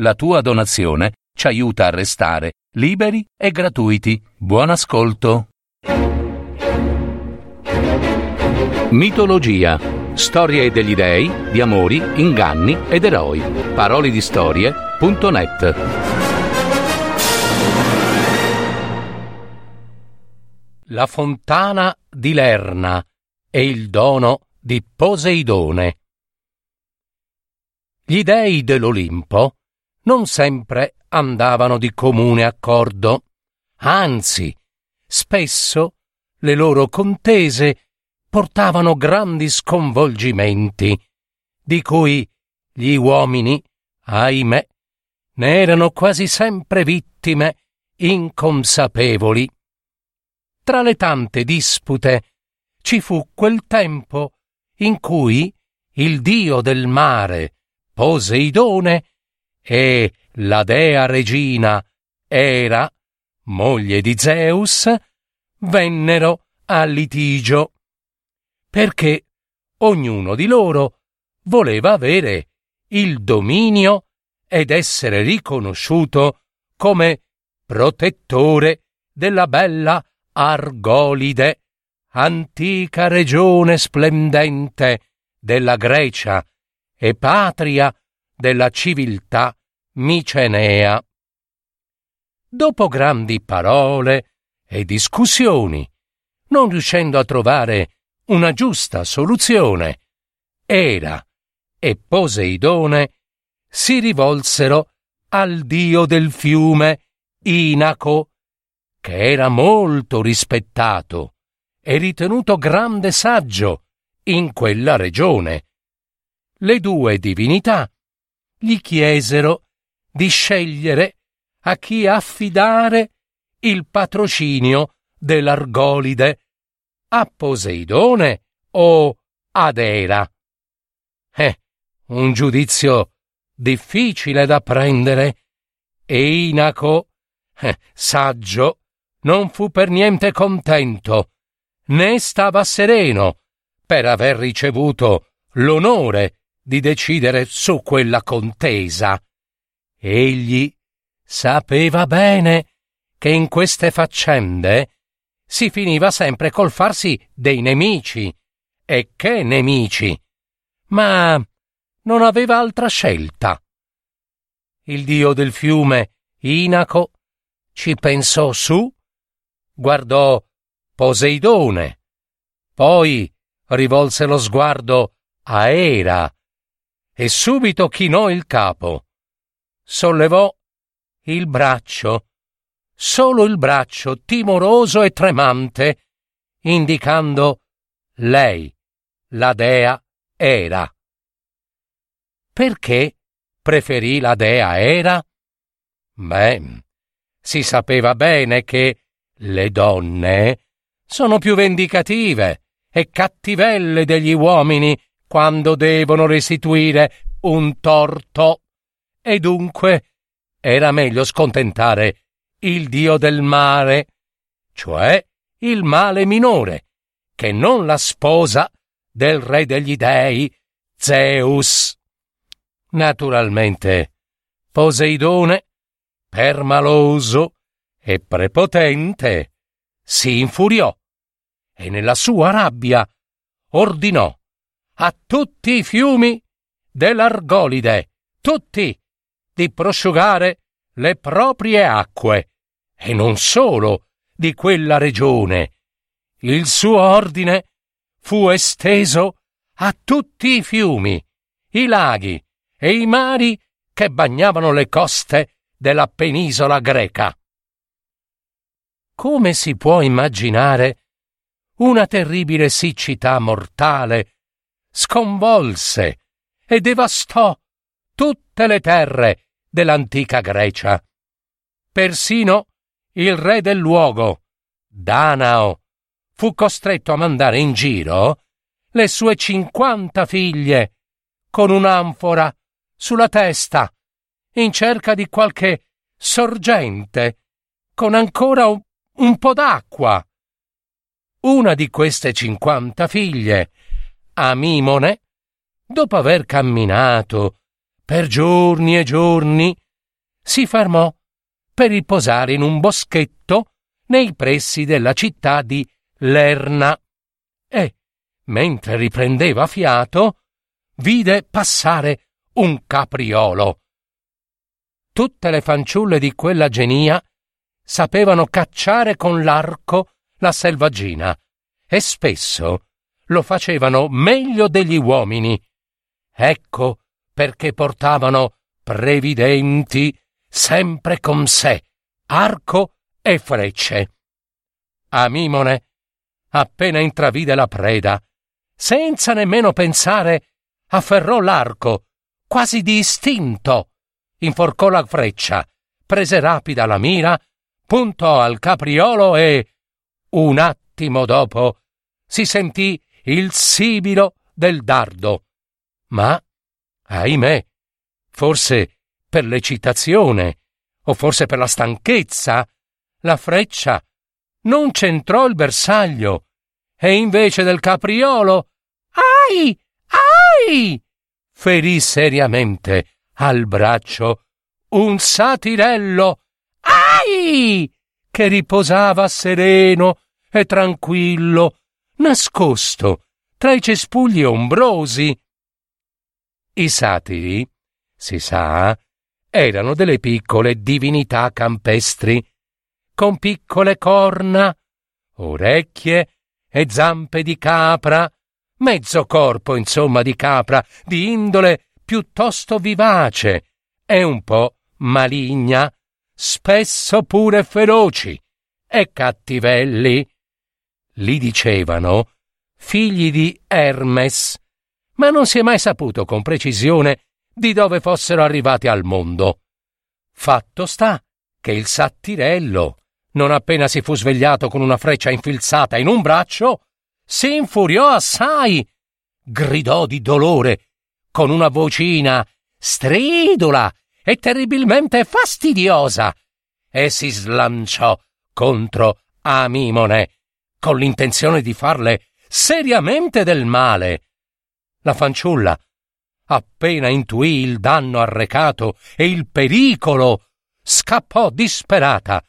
La tua donazione ci aiuta a restare liberi e gratuiti. Buon ascolto. Mitologia. Storie degli dei, di amori, inganni ed eroi. Parole di storie.net. La fontana di Lerna e il dono di Poseidone. Gli dei dell'Olimpo non sempre andavano di comune accordo, anzi, spesso le loro contese portavano grandi sconvolgimenti, di cui gli uomini, ahimè, ne erano quasi sempre vittime inconsapevoli. Tra le tante dispute ci fu quel tempo in cui il dio del mare, Poseidone, e la dea regina Era, moglie di Zeus, vennero a litigio, perché ognuno di loro voleva avere il dominio ed essere riconosciuto come protettore della bella Argolide, antica regione splendente della Grecia e patria della civiltà micenea. Dopo grandi parole e discussioni, non riuscendo a trovare una giusta soluzione, Era e Poseidone si rivolsero al dio del fiume, Inaco, che era molto rispettato e ritenuto grande saggio in quella regione. Le due divinità gli chiesero di scegliere a chi affidare il patrocinio dell'Argolide, a Poseidone o ad Era. Eh, un giudizio difficile da prendere. E Inaco, eh, saggio, non fu per niente contento, né stava sereno per aver ricevuto l'onore di decidere su quella contesa. Egli sapeva bene che in queste faccende si finiva sempre col farsi dei nemici. E che nemici! Ma non aveva altra scelta. Il dio del fiume, Inaco, ci pensò su, guardò Poseidone, poi rivolse lo sguardo a Era e subito chinò il capo. Sollevò il braccio, solo il braccio timoroso e tremante, indicando lei, la dea Era. Perché preferì la dea Era? Beh, si sapeva bene che le donne sono più vendicative e cattivelle degli uomini quando devono restituire un torto. E dunque era meglio scontentare il dio del mare, cioè il male minore, che non la sposa del re degli dei, Zeus. Naturalmente, Poseidone, permaloso e prepotente, si infuriò e nella sua rabbia ordinò a tutti i fiumi dell'Argolide, tutti, di prosciugare le proprie acque, e non solo di quella regione. Il suo ordine fu esteso a tutti i fiumi, i laghi e i mari che bagnavano le coste della penisola greca. Come si può immaginare, una terribile siccità mortale sconvolse e devastò tutte le terre dell'antica Grecia. Persino il re del luogo, Danao, fu costretto a mandare in giro le sue cinquanta figlie con un'anfora sulla testa in cerca di qualche sorgente con ancora un, un po' d'acqua. Una di queste cinquanta figlie a Mimone, dopo aver camminato per giorni e giorni si fermò per riposare in un boschetto nei pressi della città di Lerna e, mentre riprendeva fiato, vide passare un capriolo. Tutte le fanciulle di quella genia sapevano cacciare con l'arco la selvaggina e spesso lo facevano meglio degli uomini. Ecco perché portavano previdenti sempre con sé arco e frecce. Amimone, appena intravide la preda, senza nemmeno pensare, afferrò l'arco, quasi di istinto, inforcò la freccia, prese rapida la mira, puntò al capriolo e, un attimo dopo, si sentì il sibilo del dardo. Ma, ahimè, forse per l'eccitazione, o forse per la stanchezza, la freccia non centrò il bersaglio e invece del capriolo, ai, ai, ferì seriamente al braccio un satirello, ai, che riposava sereno e tranquillo, nascosto tra i cespugli ombrosi. I satiri, si sa, erano delle piccole divinità campestri, con piccole corna, orecchie e zampe di capra, mezzo corpo, insomma, di capra, di indole piuttosto vivace e un po' maligna, spesso pure feroci e cattivelli. Li dicevano figli di Hermes, ma non si è mai saputo con precisione di dove fossero arrivati al mondo. Fatto sta che il sattirello, non appena si fu svegliato con una freccia infilzata in un braccio, si infuriò assai, gridò di dolore, con una vocina stridula e terribilmente fastidiosa, e si slanciò contro Amimone, con l'intenzione di farle seriamente del male. La fanciulla, appena intuì il danno arrecato e il pericolo, scappò disperata.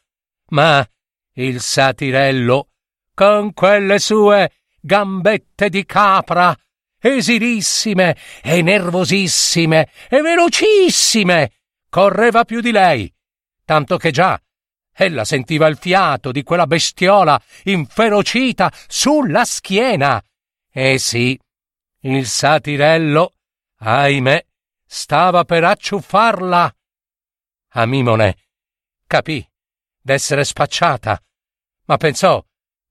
Ma il satirello, con quelle sue gambette di capra, esirissime e nervosissime e velocissime, correva più di lei, tanto che già ella sentiva il fiato di quella bestiola inferocita sulla schiena. E sì, il satirello, ahimè, stava per acciuffarla. Amimone capì d'essere spacciata, ma pensò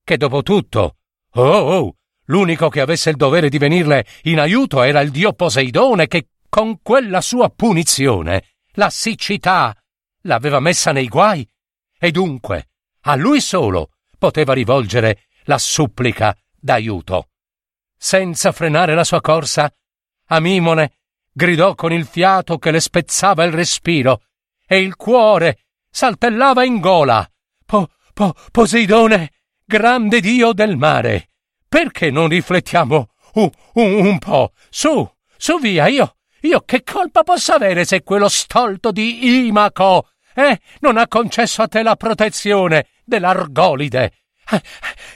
che dopo tutto, oh, oh, l'unico che avesse il dovere di venirle in aiuto era il dio Poseidone che con quella sua punizione, la siccità, l'aveva messa nei guai e dunque a lui solo poteva rivolgere la supplica d'aiuto. Senza frenare la sua corsa, Amimone gridò con il fiato che le spezzava il respiro e il cuore saltellava in gola. Po, po, Poseidone, grande dio del mare, perché non riflettiamo un, un, un po'? Su, su via, io, io che colpa posso avere se quello stolto di Imaco eh, non ha concesso a te la protezione dell'Argolide. Eh,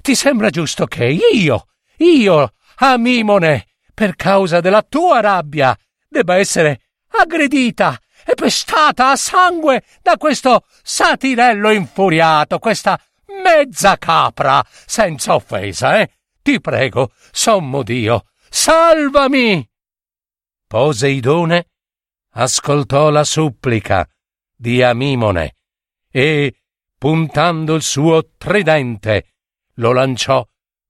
ti sembra giusto che io, io, Amimone, per causa della tua rabbia, debba essere aggredita e pestata a sangue da questo satirello infuriato, questa mezza capra, senza offesa, eh? Ti prego, sommo Dio, salvami! Poseidone ascoltò la supplica di Amimone e, puntando il suo tridente, lo lanciò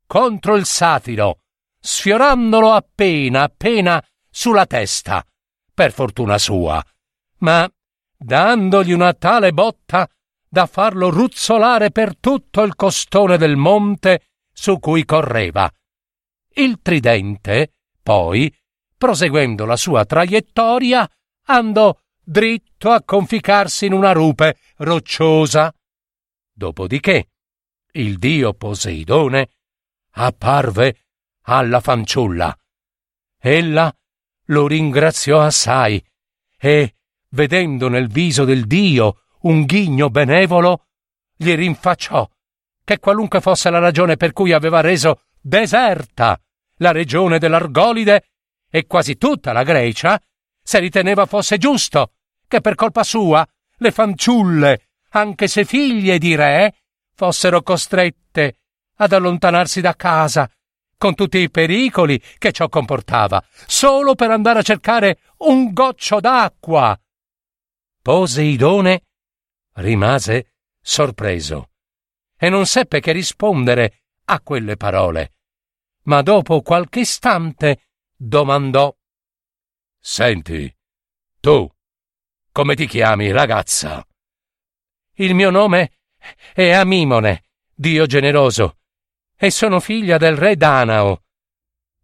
contro il satiro, sfiorandolo appena appena sulla testa, per fortuna sua, ma dandogli una tale botta da farlo ruzzolare per tutto il costone del monte su cui correva. Il tridente, poi, proseguendo la sua traiettoria, andò dritto a conficarsi in una rupe rocciosa. Dopodiché il dio Poseidone apparve alla fanciulla. Ella lo ringraziò assai e, vedendo nel viso del Dio un ghigno benevolo, gli rinfacciò che qualunque fosse la ragione per cui aveva reso deserta la regione dell'Argolide e quasi tutta la Grecia, se riteneva fosse giusto che per colpa sua le fanciulle, anche se figlie di re, fossero costrette ad allontanarsi da casa, con tutti i pericoli che ciò comportava, solo per andare a cercare un goccio d'acqua. Poseidone rimase sorpreso e non seppe che rispondere a quelle parole, ma dopo qualche istante domandò Senti, tu, come ti chiami, ragazza? Il mio nome è Amimone, Dio generoso, e sono figlia del re Danao.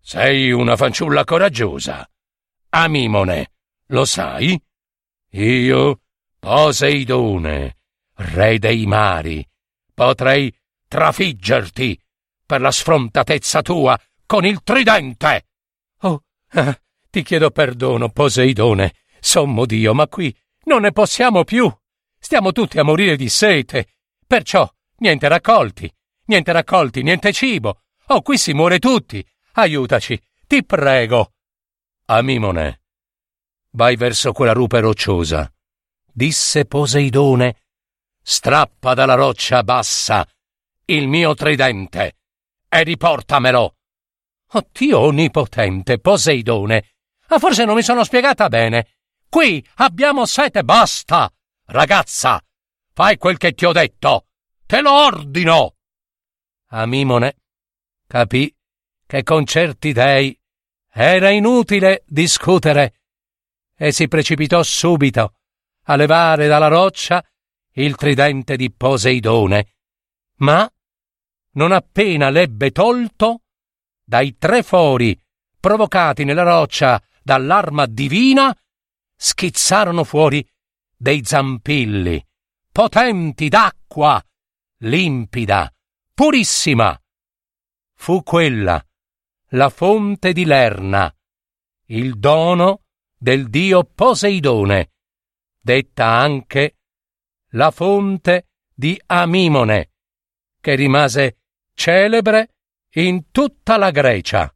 Sei una fanciulla coraggiosa. Amimone, lo sai? Io, Poseidone, re dei mari, potrei trafiggerti per la sfrontatezza tua con il tridente. Oh, eh, ti chiedo perdono, Poseidone, sommo Dio, ma qui non ne possiamo più. Stiamo tutti a morire di sete. Perciò, niente raccolti, niente raccolti, niente cibo. Oh, qui si muore tutti. Aiutaci, ti prego. Amimone, vai verso quella rupe rocciosa disse Poseidone, strappa dalla roccia bassa il mio tridente e riportamelo. Oh Dio onnipotente, Poseidone, ma forse non mi sono spiegata bene. Qui abbiamo sete, basta! Ragazza, fai quel che ti ho detto! Te lo ordino! Amimone capì che con certi dei era inutile discutere e si precipitò subito a levare dalla roccia il tridente di Poseidone, ma non appena l'ebbe tolto, dai tre fori provocati nella roccia dall'arma divina, schizzarono fuori dei zampilli, potenti d'acqua, limpida, purissima. Fu quella la fonte di Lerna, il dono del dio Poseidone, detta anche la fonte di Amimone, che rimase celebre in tutta la Grecia.